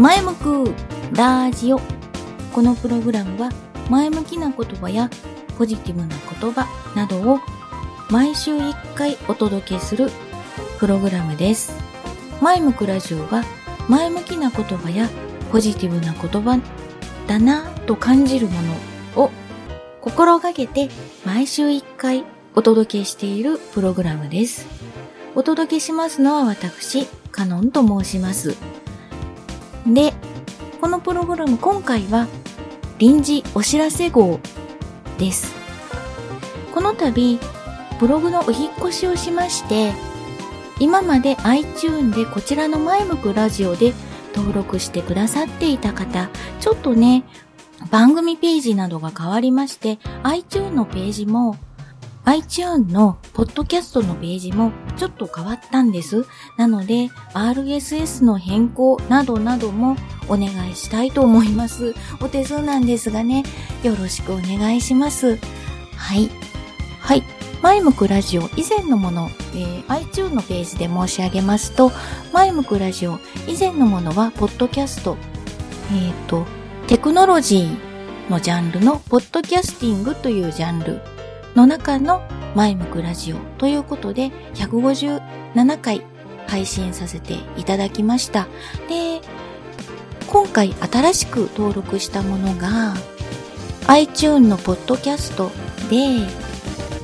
前向くラジオ。このプログラムは前向きな言葉やポジティブな言葉などを毎週1回お届けするプログラムです。前向くラジオは前向きな言葉やポジティブな言葉だなぁと感じるものを心がけて毎週1回お届けしているプログラムです。お届けしますのは私、カノンと申します。で、このプログラム今回は臨時お知らせ号です。この度、ブログのお引っ越しをしまして、今まで iTune でこちらの前向くラジオで登録してくださっていた方、ちょっとね、番組ページなどが変わりまして、iTune のページも、iTunes のポッドキャストのページもちょっと変わったんです。なので、RSS の変更などなどもお願いしたいと思います。お手数なんですがね、よろしくお願いします。はい。はい。前向くラジオ以前のもの、えー iTunes のページで申し上げますと、前向くラジオ以前のものは、ポッドキャスト、えっ、と、テクノロジーのジャンルの、ポッドキャスティングというジャンルの中の前向くラジオということで、157回配信させていただきました。で、今回新しく登録したものが、iTune のポッドキャストで、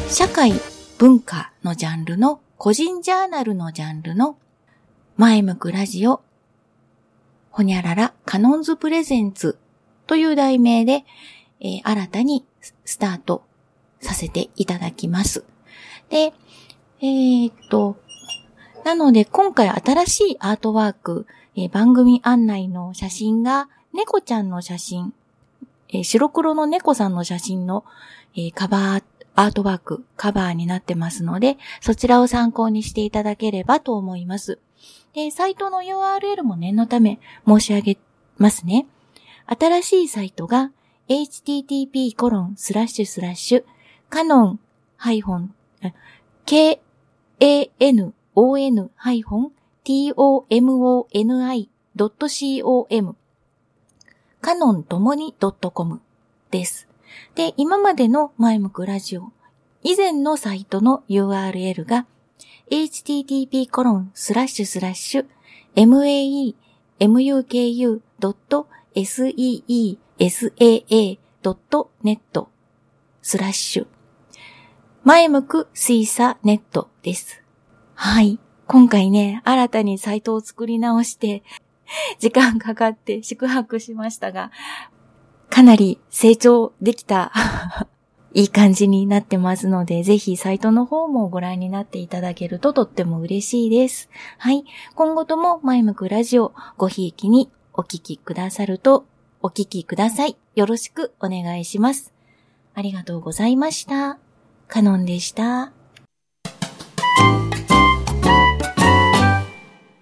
社会文化のジャンルの個人ジャーナルのジャンルの前向くラジオほにゃららカノンズプレゼンツという題名で、えー新たにスタートさせていただきます。で、えーっと、なので今回新しいアートワーク、えー番組案内の写真が猫ちゃんの写真、えー白黒の猫さんの写真の、えカバーアートワーク、カバーになってますので、そちらを参考にしていただければと思います。で、サイトの URL も念のため申し上げますね。新しいサイトが http コロンスラッシュスラッシュカノンハイフォン。k-a-n-o-n ハイフォン。T-o-m-o-n-i.com カノンともに .com です。で、今までの前向くラジオ、以前のサイトの URL が http コロンスラッシュスラッシュ maemuku.seesaa.net スラッシュ前向く水差ネットです。はい。今回ね、新たにサイトを作り直して、時間かかって宿泊しましたが、かなり成長できた、いい感じになってますので、ぜひサイトの方もご覧になっていただけるととっても嬉しいです。はい。今後とも前向くラジオ、ごひいきにお聞きくださると、お聞きください。よろしくお願いします。ありがとうございました。カノンでした。